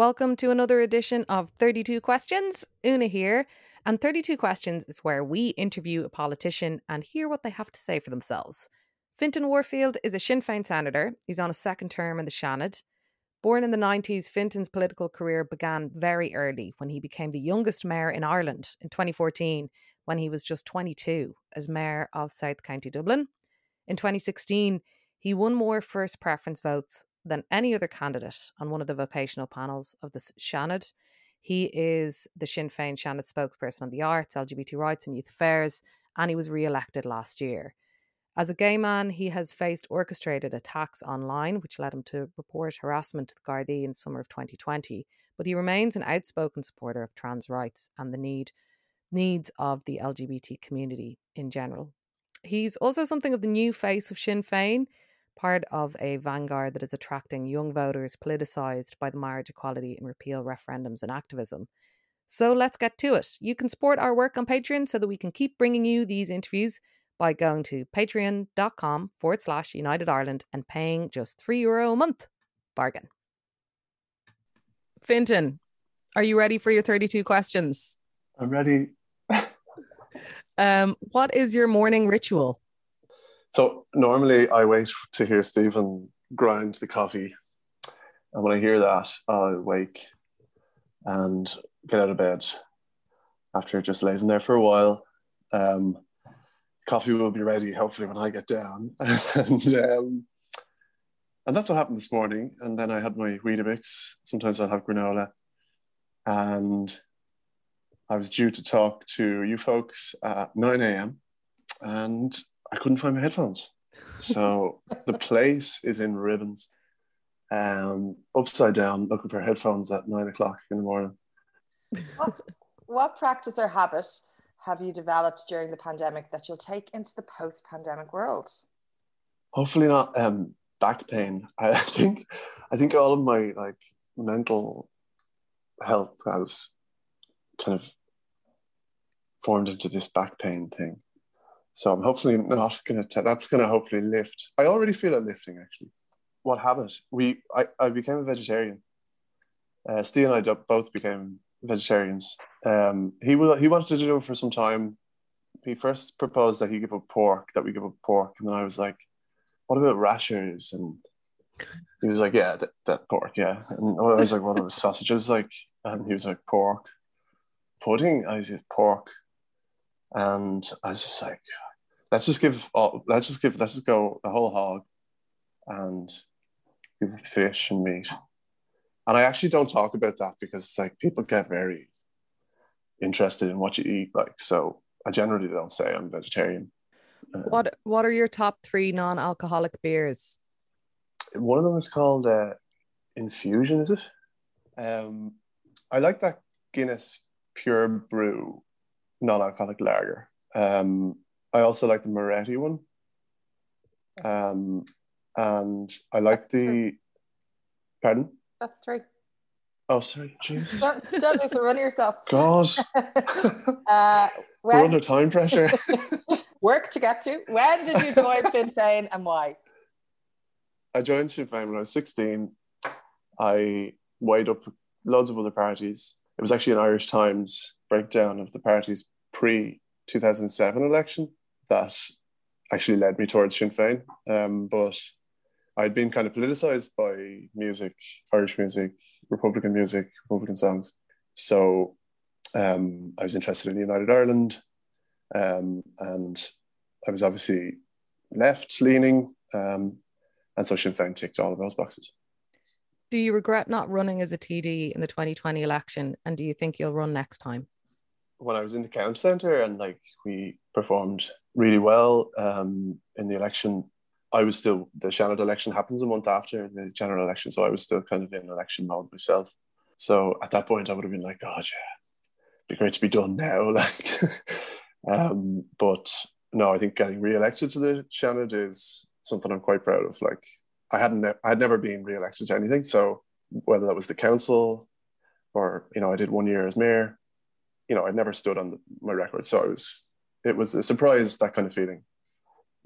Welcome to another edition of 32 Questions. Una here. And 32 Questions is where we interview a politician and hear what they have to say for themselves. Fintan Warfield is a Sinn Féin senator. He's on a second term in the Seanad. Born in the 90s, Fintan's political career began very early when he became the youngest mayor in Ireland in 2014 when he was just 22 as mayor of South County Dublin. In 2016, he won more first preference votes than any other candidate on one of the vocational panels of the Seanad. He is the Sinn Féin Seanad spokesperson on the arts, LGBT rights, and youth affairs, and he was re elected last year. As a gay man, he has faced orchestrated attacks online, which led him to report harassment to the Gardaí in summer of 2020. But he remains an outspoken supporter of trans rights and the need needs of the LGBT community in general. He's also something of the new face of Sinn Féin part of a vanguard that is attracting young voters politicised by the marriage equality and repeal referendums and activism. So let's get to it. You can support our work on Patreon so that we can keep bringing you these interviews by going to patreon.com forward slash United Ireland and paying just three euro a month. Bargain. Fintan, are you ready for your 32 questions? I'm ready. um, what is your morning ritual? So normally I wait to hear Stephen grind the coffee. And when I hear that, I'll wake and get out of bed after just lazing there for a while. Um, coffee will be ready hopefully when I get down. and, um, and that's what happened this morning. And then I had my Weetabix. Sometimes I'll have granola. And I was due to talk to you folks at 9 a.m. And I couldn't find my headphones. So the place is in ribbons, um, upside down, looking for headphones at nine o'clock in the morning. What, what practice or habit have you developed during the pandemic that you'll take into the post-pandemic world? Hopefully not um, back pain. I think I think all of my like mental health has kind of formed into this back pain thing. So I'm hopefully not going to, that's going to hopefully lift. I already feel it lifting actually. What habit? We, I, I became a vegetarian. Uh, Steve and I both became vegetarians. Um, he will, he wanted to do it for some time. He first proposed that he give up pork, that we give up pork. And then I was like, what about rashers? And he was like, yeah, that, that pork, yeah. And I was like, what about sausages? Like, and he was like, pork. Pudding? I said, pork and I was just like, let's just give, all, let's just give, let's just go the whole hog, and give fish and meat. And I actually don't talk about that because it's like people get very interested in what you eat. Like, so I generally don't say I'm vegetarian. Um, what What are your top three non-alcoholic beers? One of them is called uh, Infusion. Is it? Um, I like that Guinness Pure Brew non-alcoholic lager. Um, I also like the Moretti one. Um, and I like the. Pardon? That's three. Oh, sorry, Jesus. Don't, don't lose run yourself. God. uh, when, We're under time pressure. work to get to. When did you join Sinn Féin and why? I joined Sinn Féin when I was 16. I weighed up loads of other parties. It was actually an Irish Times breakdown of the party's pre 2007 election that actually led me towards Sinn Féin. Um, but I'd been kind of politicized by music, Irish music, Republican music, Republican songs. So um, I was interested in United Ireland, um, and I was obviously left leaning, um, and so Sinn Féin ticked all of those boxes. Do you regret not running as a TD in the 2020 election, and do you think you'll run next time? When I was in the county centre and like we performed really well um, in the election, I was still the Seanad election happens a month after the general election, so I was still kind of in election mode myself. So at that point, I would have been like, "God, yeah, be great to be done now." Like, um, but no, I think getting re-elected to the Seanad is something I'm quite proud of. Like, I hadn't, I had never been re-elected to anything, so whether that was the council or you know, I did one year as mayor you know, I'd never stood on the, my record. So it was, it was a surprise, that kind of feeling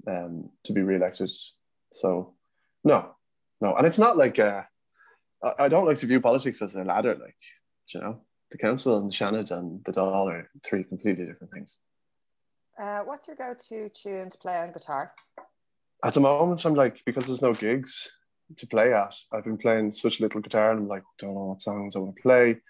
um, to be re-elected. So no, no. And it's not like, uh, I, I don't like to view politics as a ladder, like you know, the council and Seanad and the Dáil are three completely different things. Uh, what's your go-to tune to play on guitar? At the moment, I'm like because there's no gigs to play at. I've been playing such little guitar, and I'm like, don't know what songs I want to play,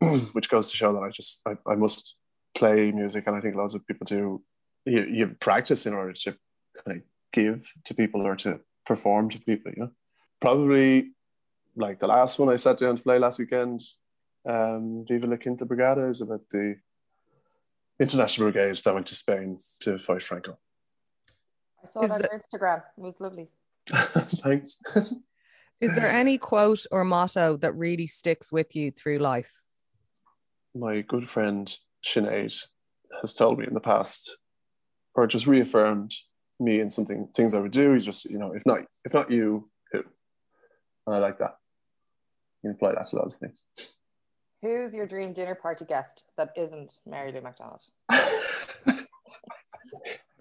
which goes to show that I just I, I must play music, and I think lots of people do. You, you practice in order to kind of give to people or to perform to people. You know, probably like the last one I sat down to play last weekend, um, Viva la Quinta Brigada is about the international brigade that went to Spain to fight Franco. I saw Is that the- on Instagram. It was lovely. Thanks. Is there any quote or motto that really sticks with you through life? My good friend Sinead has told me in the past, or just reaffirmed me in something things I would do. You just, you know, if not if not you, who? And I like that. You can apply that to lots of things. Who's your dream dinner party guest that isn't Mary Lou McDonald? How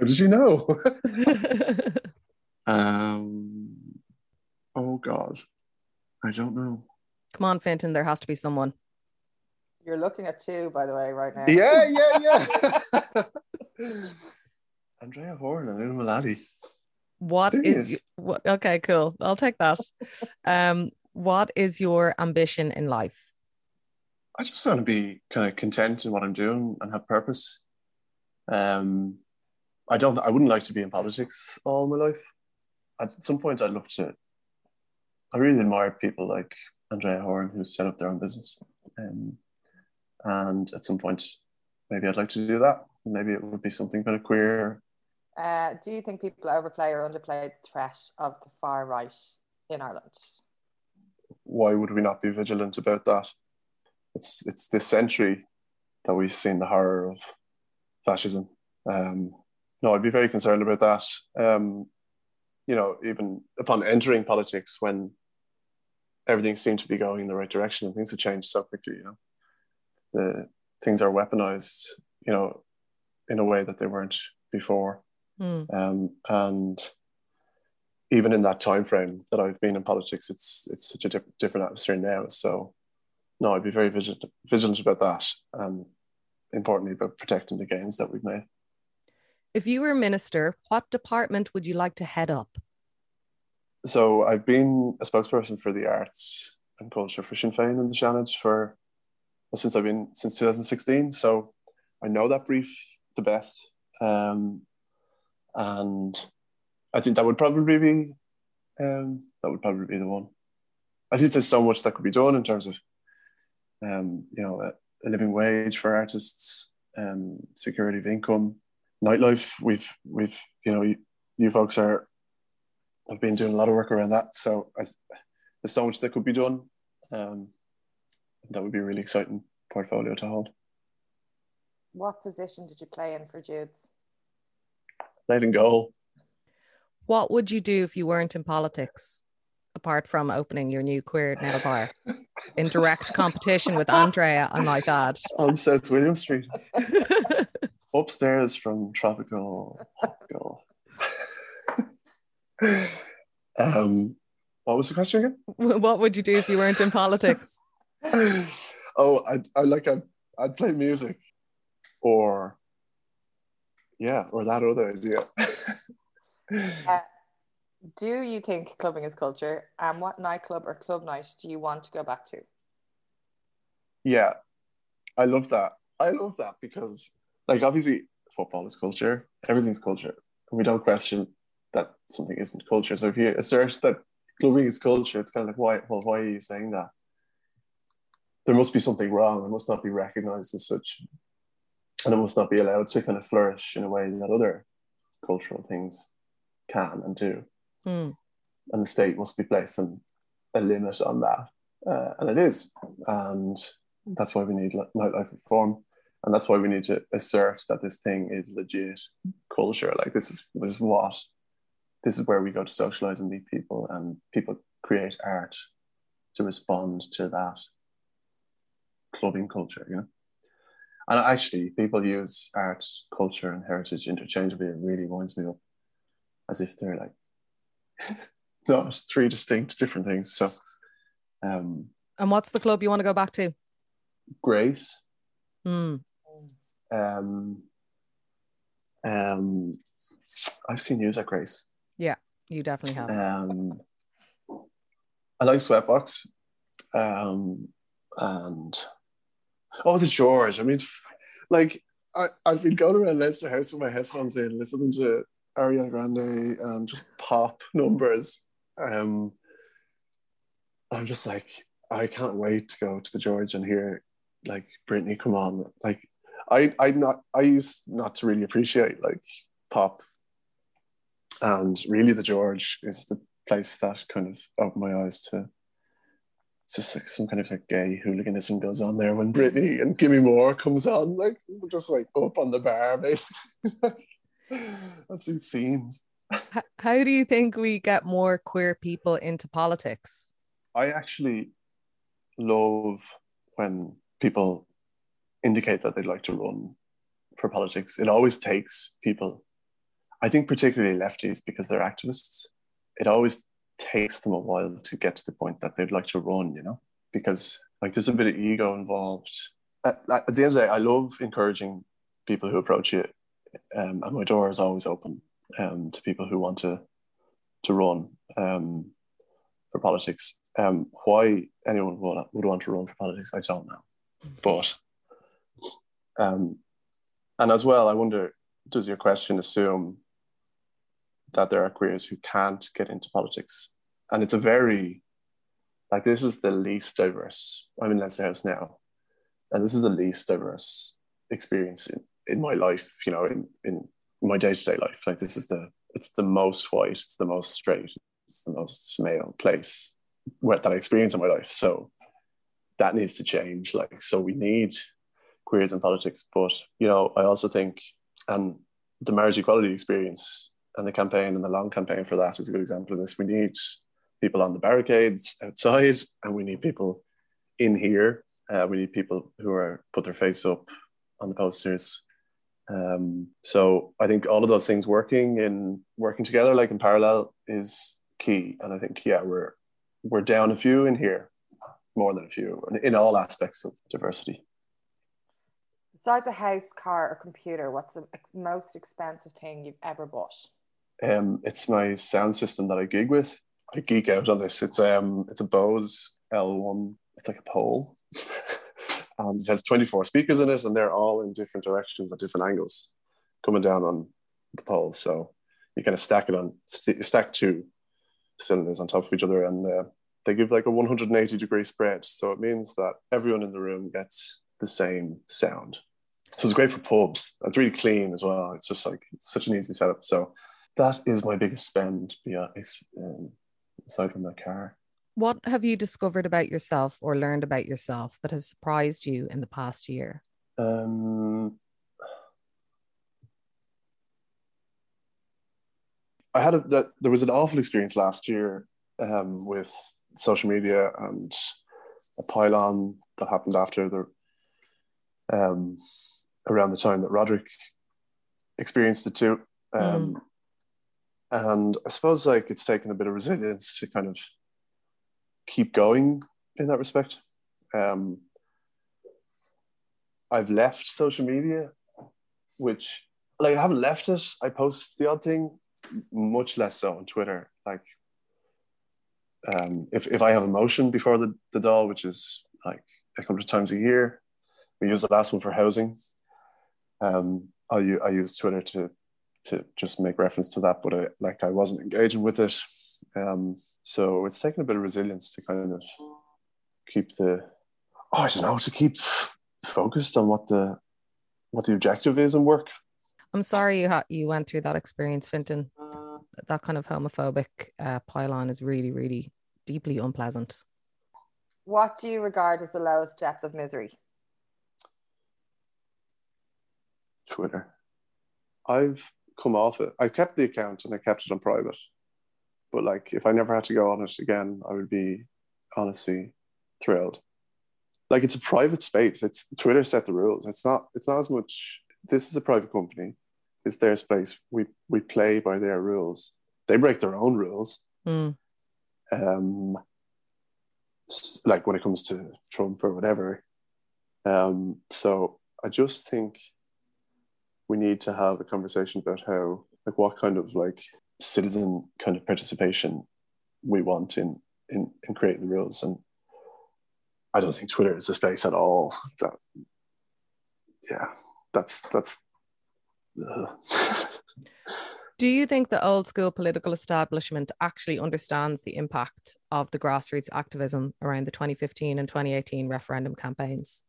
did you know? um, oh God, I don't know. Come on, Fintan, there has to be someone. You're looking at two, by the way, right now. Yeah, yeah, yeah. Andrea Horan and Una Mullally. What is Serious? what, okay? Cool. I'll take that. Um, what is your ambition in life? I just want to be kind of content in what I'm doing and have purpose. Um, I don't. I wouldn't like to be in politics all my life. At some point, I'd love to. I really admire people like Andrea Horan who set up their own business, um, and at some point, maybe I'd like to do that. Maybe it would be something kind of queer. Uh, do you think people overplay or underplay the threat of the far right in Ireland? Why would we not be vigilant about that? It's it's this century that we've seen the horror of fascism. Um, no, I'd be very concerned about that. Um, you know, even upon entering politics, when everything seemed to be going in the right direction and things have changed so quickly, you know, the things are weaponized, you know, in a way that they weren't before. Hmm. Um, and even in that time frame that I've been in politics, it's it's such a diff- different atmosphere now. So, no, I'd be very vigilant, vigilant about that. Um, importantly, about protecting the gains that we've made. If you were a minister, what department would you like to head up? So I've been a spokesperson for the arts and culture for Sinn Féin and the Seanad for since I've been since 2016. So I know that brief the best, um, and I think that would probably be um, that would probably be the one. I think there's so much that could be done in terms of um, you know a, a living wage for artists, um, security of income, nightlife. We've we've you know you, you folks are I've been doing a lot of work around that. So I, there's so much that could be done. Um, that would be a really exciting portfolio to hold. What position did you play in for Jude's? Played in goal. What would you do if you weren't in politics, apart from opening your new queer nail bar in direct competition with Andrea? I might add. on South William Street, upstairs from Tropical Goal. um, what was the question again? what would you do if you weren't in politics? oh, I I like I I'd play music, or yeah, or that other idea. Uh, do you think clubbing is culture? And what nightclub or club night do you want to go back to? yeah, I love that. I love that because, like, obviously, football is culture. Everything's culture, and we don't question that something isn't culture. So if you assert that clubbing is culture, it's kind of like, why? Well, why are you saying that? There must be something wrong. It must not be recognized as such, and it must not be allowed to kind of flourish in a way that other cultural things can and do. Hmm. And the state must be placing a limit on that, uh, and it is, and that's why we need li- nightlife reform, and that's why we need to assert that this thing is legit culture. Like this is this is what this is where we go to socialize and meet people, and people create art to respond to that clubbing culture. You know, and actually, people use art, culture, and heritage interchangeably. It really winds me up, as if they're like not three distinct different things. So Um, And what's the club you want to go back to? Grace. Hmm. Um, um, I've seen you at Grace. Yeah, you definitely have. Um, I like Sweatbox. Um, and oh, the George. I mean, like I I've been going around Leinster House with my headphones in, listening to Ariana Grande and just pop numbers. Um, I'm just like, I can't wait to go to the George and hear like Britney come on. Like, I I not I used not to really appreciate like pop, and really the George is the place that kind of opened my eyes to. It's just like some kind of like gay hooliganism goes on there when Britney and Gimme More comes on. Like we're just like up on the bar, basically. Absolute scenes. How do you think we get more queer people into politics? I actually love when people indicate that they'd like to run for politics. It always takes people, I think, particularly lefties, because they're activists. It always takes them a while to get to the point that they'd like to run, you know, because like there's a bit of ego involved. At, at the end of the day, I love encouraging people who approach you, um, and my door is always open um, to people who want to to run um, for politics. Um, why anyone would, would want to run for politics, I don't know. But um, and as well, I wonder, does your question assume that there are queers who can't get into politics? And it's a very like this is the least diverse. I'm in Leinster House now, and this is the least diverse experience in, in my life. You know, in in my day to day life. Like this is the it's the most white, it's the most straight, it's the most male place where, that I experience in my life. So that needs to change. Like so, we need queers in politics. But you know, I also think, and the marriage equality experience and the campaign and the long campaign for that is a good example of this. We need people on the barricades outside, and we need people in here. Uh, we need people who are put their face up on the posters. Um, so I think all of those things working in working together, like in parallel, is key. And I think yeah, we're we're down a few in here, more than a few in all aspects of diversity. Besides a house, car, or computer, what's the most expensive thing you've ever bought? Um, it's my sound system that I gig with. I geek out on this. It's um, it's a Bose L1. It's like a pole, and it has 24 speakers in it, and they're all in different directions at different angles, coming down on the pole. So you kind of stack it on st- stack two cylinders on top of each other, and uh, they give like a 180 degree spread. So it means that everyone in the room gets the same sound. So it's great for pubs. It's really clean as well. It's just like it's such an easy setup. So that is my biggest spend, beyond, um, aside from my car. What have you discovered about yourself or learned about yourself that has surprised you in the past year? Um, I had a, that there was an awful experience last year um, with social media and a pile-on that happened after the um, around the time that Roderic experienced it too. Um, And I suppose like it's taken a bit of resilience to kind of keep going in that respect. Um, I've left social media, which like I haven't left it. I post the odd thing, much less so on Twitter. Like um, if if I have a motion before the, the Dáil, which is like a couple of times a year, we use the last one for housing. Um, I, I use Twitter to to just make reference to that, but I, like I wasn't engaging with it. Um, so it's taken a bit of resilience to kind of keep the oh I don't know to keep focused on what the what the objective is in work. I'm sorry you ha- you went through that experience, Fintan. That kind of homophobic uh, pile-on is really, really deeply unpleasant. What do you regard as the lowest depth of misery? Twitter. I've come off it. I kept the account and I kept it on private. But like if I never had to go on it again, I would be honestly thrilled. Like it's a private space. It's Twitter set the rules. It's not it's not as much this is a private company. It's their space. We we play by their rules. They break their own rules. Mm. Um like when it comes to Trump or whatever. Um, so I just think we need to have a conversation about how, like, what kind of like citizen kind of participation we want in in, in creating the rules. And I don't think Twitter is the space at all. That, yeah, that's that's. Uh. Do you think the old school political establishment actually understands the impact of the grassroots activism around the 2015 and 2018 referendum campaigns?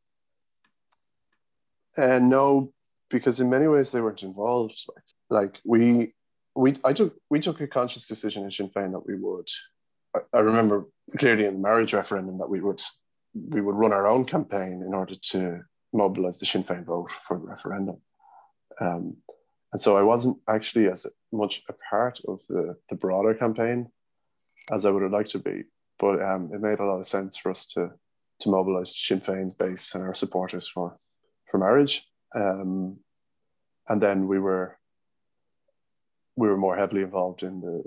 Uh, no, because in many ways they weren't involved. Like, like we, we, I took, we took a conscious decision in Sinn Féin that we would. I, I remember clearly in the marriage referendum that we would, we would run our own campaign in order to mobilise the Sinn Féin vote for the referendum. Um, and so I wasn't actually as much a part of the, the broader campaign as I would have liked to be. But um, it made a lot of sense for us to to mobilise Sinn Féin's base and our supporters for for marriage. Um, and then we were we were more heavily involved in the,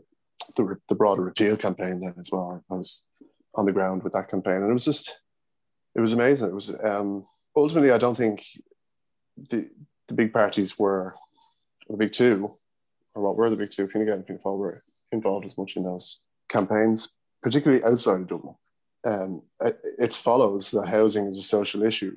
the the broader repeal campaign then as well. I was on the ground with that campaign, and it was just it was amazing. It was um, ultimately I don't think the the big parties were the big two, or what were the big two, Fine Gael and Fianna Fáil were involved as much in those campaigns, particularly outside of Dublin. Um, it, it, follows that housing is a social issue.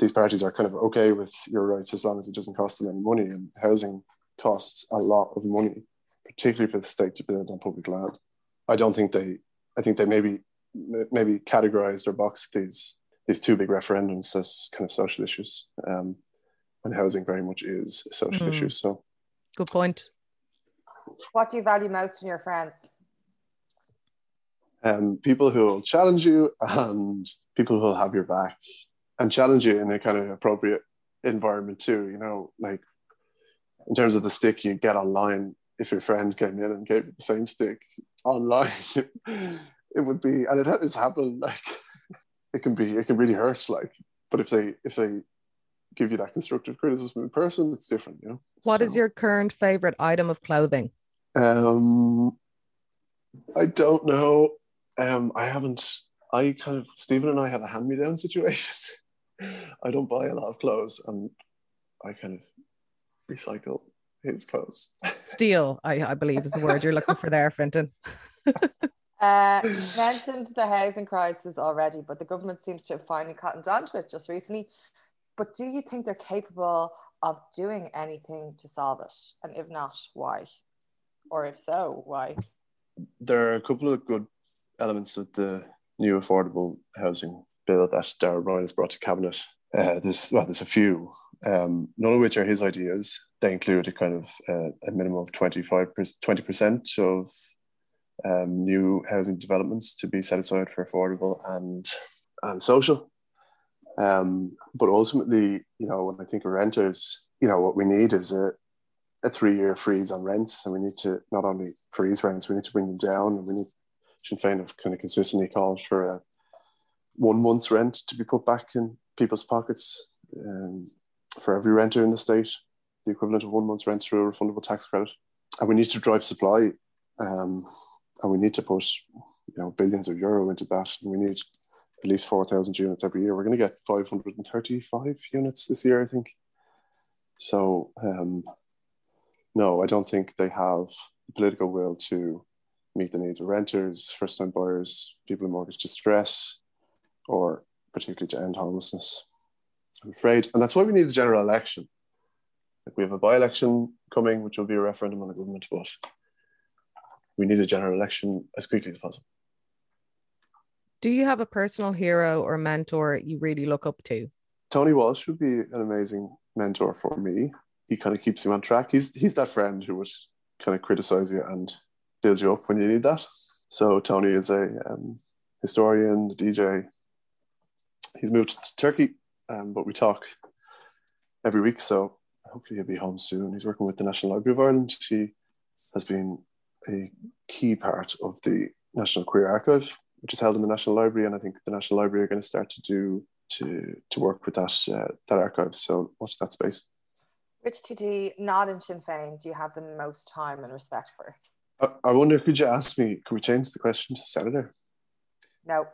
These parties are kind of okay with your rights as long as it doesn't cost them any money, and housing costs a lot of money, particularly for the state to build on public land. I don't think they. I think they maybe maybe categorized or boxed these these two big referendums as kind of social issues. Um, and housing very much is a social mm. issue. So, good point. What do you value most in your friends? Um, people who will challenge you and people who will have your back and challenge you in a kind of appropriate environment too. You know, like in terms of the stick you get online, if your friend came in and gave you the same stick online, it would be, and it has happened. Like it can be, it can really hurt. Like, but if they if they give you that constructive criticism in person, it's different, you know. What so, is your current favorite item of clothing? Um, I don't know. Um, I haven't. I kind of Stephen and I have a hand-me-down situation. I don't buy a lot of clothes, and I kind of recycle his clothes. Steal, I, I believe, is the word you're looking for there, Fintan. Uh, you mentioned the housing crisis already, but the government seems to have finally cottoned onto it just recently. But do you think they're capable of doing anything to solve it? And if not, why? Or if so, why? There are a couple of good elements of the new affordable housing bill that Darragh O'Brien has brought to cabinet. Uh, there's well, there's a few, um, none of which are his ideas. They include a kind of uh, a minimum of 25 20 percent of um, new housing developments to be set aside for affordable and and social. Um, but ultimately, you know, when I think of renters, you know, what we need is a, a three year freeze on rents. And we need to not only freeze rents, we need to bring them down. And we need, Sinn Féin have kind of consistently called for a one month's rent to be put back in people's pockets um, for every renter in the state, the equivalent of one month's rent through a refundable tax credit. And we need to drive supply. Um, and we need to put, you know, billions of euro into that. And we need at least 4,000 units every year. We're going to get 535 units this year, I think. So, um, no, I don't think they have the political will to meet the needs of renters, first time buyers, people in mortgage distress, or particularly to end homelessness. I'm afraid. And that's why we need a general election. Like we have a by election coming, which will be a referendum on the government, but we need a general election as quickly as possible. Do you have a personal hero or mentor you really look up to? Tonie Walsh would be an amazing mentor for me. He kind of keeps you on track. He's he's that friend who would kind of criticize you and build you up when you need that. So Tonie is a um, historian, DJ. He's moved to Turkey, um, but we talk every week. So hopefully he'll be home soon. He's working with the National Library of Ireland. He has been a key part of the National Queer Archive, which is held in the National Library, and I think the National Library are going to start to do to to work with that uh, that archive. So watch that space. Which TD, not in Sinn Féin, do you have the most time and respect for? I, I wonder, could you ask me? Could we change the question to senator? No.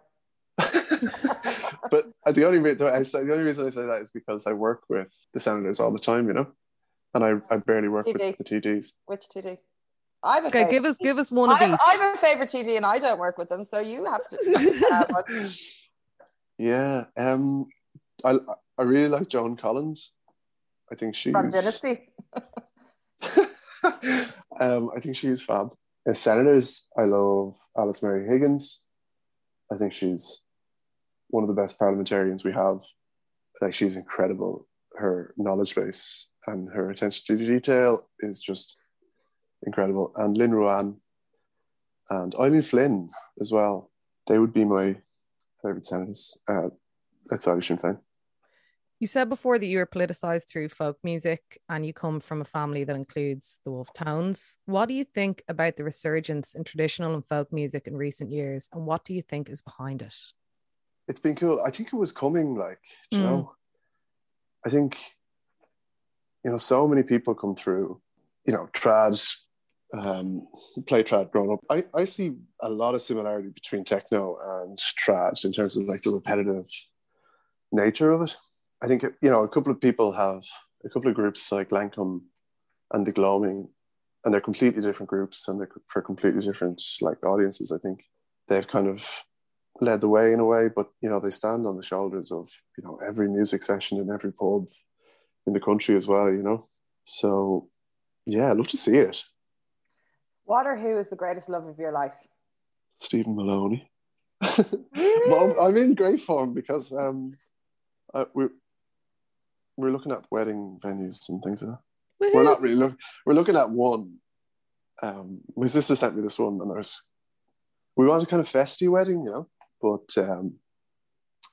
But the only reason I say the only reason I say that is because I work with the senators all the time, you know, and I, I barely work TD. with the TDs. Which TD? I have a Okay, favorite. give us give us one of I have, each. I have a favorite TD and I don't work with them, so you have to. have. Yeah, um, I I really like Joan Collins. I think she's From Dynasty. um, I think she's fab. As senators, I love Alice Mary Higgins. I think she's one of the best parliamentarians we have. Like she's incredible. Her knowledge base and her attention to detail is just incredible. And Lynn Ruane and Eileen Flynn as well. They would be my favourite senators uh, outside of Sinn Féin. You said before that you were politicized through folk music and you come from a family that includes the Wolfe Tones. What do you think about the resurgence in traditional and folk music in recent years? And what do you think is behind it? It's been cool. I think it was coming, like, you Mm. know, I think, you know, so many people come through, you know, trad, um, play trad growing up. I, I see a lot of similarity between techno and trad in terms of like the repetitive nature of it. I think, you know, a couple of people have, a couple of groups like Lankum and the Gloaming, and they're completely different groups and they're for completely different like audiences. I think they've kind of led the way in a way, but you know, they stand on the shoulders of, you know, every music session in every pub in the country as well, you know. So yeah, I'd love to see it. What or who is the greatest love of your life? Stephen Maloney. well, I'm in great form because um uh, we're we're looking at wedding venues and things like that. We're not really looking we're looking at one. Um my sister sent me this one and I was we want a kind of festy wedding, you know, but um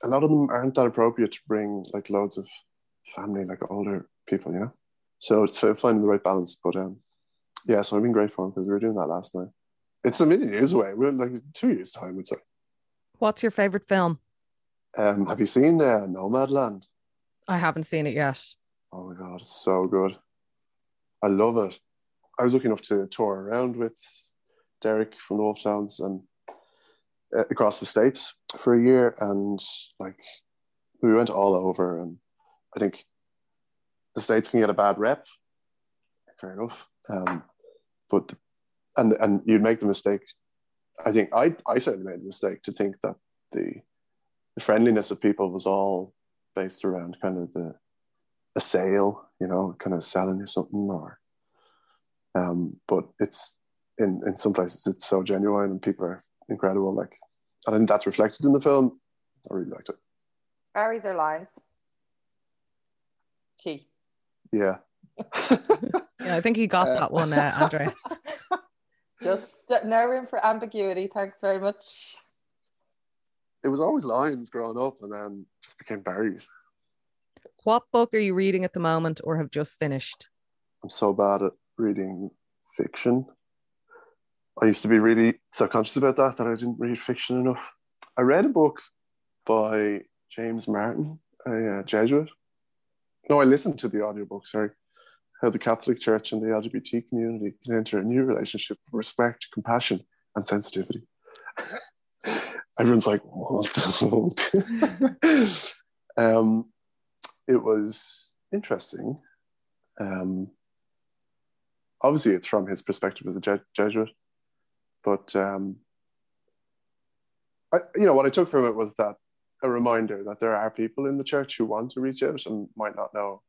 a lot of them aren't that appropriate to bring like loads of family, like older people, you know. So it's finding the right balance. But um yeah, so in great form because we were doing that last night. It's a million years away. We're like two years time, I'd say. What's your favorite film? Um, have you seen uh, Nomadland? I haven't seen it yet. Oh my god, it's so good. I love it. I was lucky enough to tour around with Derek from the Wolfe Tones and across the states for a year, and like we went all over. And I think the states can get a bad rep. Fair enough, um, but and and you'd make the mistake. I think I I certainly made the mistake to think that the the friendliness of people was all based around kind of the a sale, you know, kind of selling you something or um but it's in in some places it's so genuine and people are incredible. Like I think that's reflected in the film. I really liked it. Barry's or Lyons? Key. Yeah. Yeah, I think he got Uh, that one, uh, Andrea. Just no room for ambiguity. Thanks very much. it was always Lyons growing up and then just became Barry's. What book are you reading at the moment or have just finished? I'm so bad at reading fiction. I used to be really self-conscious about that, that I didn't read fiction enough. I read a book by James Martin, a uh, Jesuit. No, I listened to the audiobook, sorry. How the Catholic Church and the LGBT community can enter a new relationship of respect, compassion, and sensitivity. Everyone's like, what the fuck? um, it was interesting. Um, obviously, it's from his perspective as a Je- Jesuit, but um, I, you know, what I took from it was that a reminder that there are people in the church who want to reach out and might not know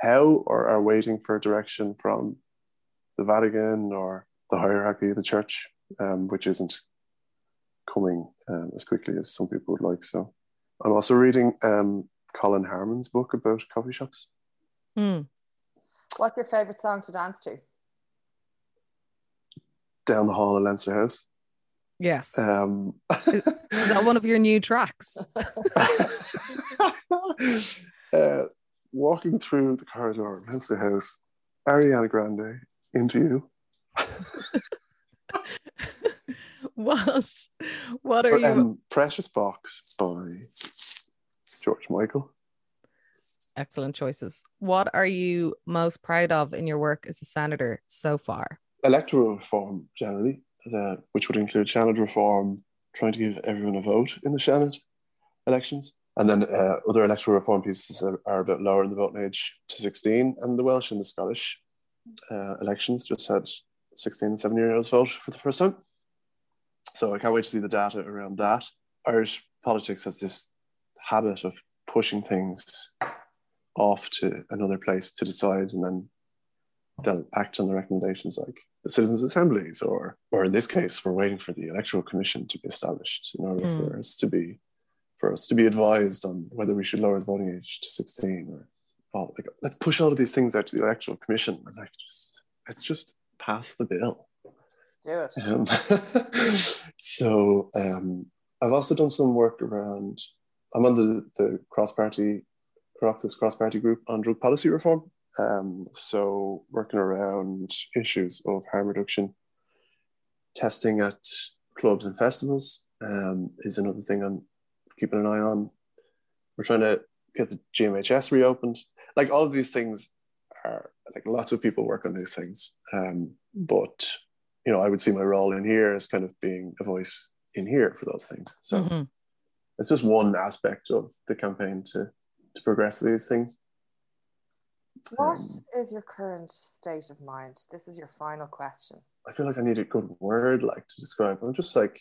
how or are waiting for direction from the Vatican or the hierarchy of the church, um, which isn't coming um, as quickly as some people would like. So I'm also reading um, Colin Harmon's book about coffee shops. Hmm. What's your favorite song to dance to? Down the hall of Leinster House. Yes. Um, Is that one of your new tracks? uh, walking through the corridor of Leinster House, Ariana Grande, into you. what? What are But, you? um, Precious Box by George Michael. Excellent choices. What are you most proud of in your work as a senator so far? Electoral reform, generally, uh, which would include Seanad reform, trying to give everyone a vote in the Seanad, elections. And then uh, other electoral reform pieces are, are about lowering the voting age to 16. And the Welsh and the Scottish uh, elections just had 16 and 17 year olds vote for the first time. So I can't wait to see the data around that. Irish politics has this habit of pushing things off to another place to decide, and then they'll act on the recommendations like the citizens' assemblies, or or in this case, we're waiting for the electoral commission to be established in order mm. for us to be for us to be advised on whether we should lower the voting age to 16 or oh, like, let's push all of these things out to the electoral commission and like just let's just pass the bill. Do it. Um, so um, I've also done some work around. I'm on the the cross party, Oireachtas cross party group on drug policy reform. Um, so working around issues of harm reduction, testing at clubs and festivals um, is another thing I'm keeping an eye on. We're trying to get the GMHS reopened. Like all of these things are like lots of people work on these things. Um, but you know, I would see my role in here as kind of being a voice in here for those things. So mm-hmm. it's just one aspect of the campaign to to progress these things. What um, is your current state of mind? This is your final question. I feel like I need a good word like to describe. I'm just like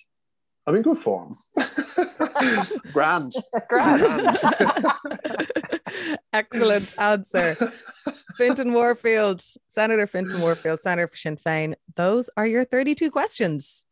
I'm in good form. Grand. Grand. Excellent answer. Fintan Warfield, Senator Fintan Warfield, Senator for Sinn Féin. Those are your 32 questions.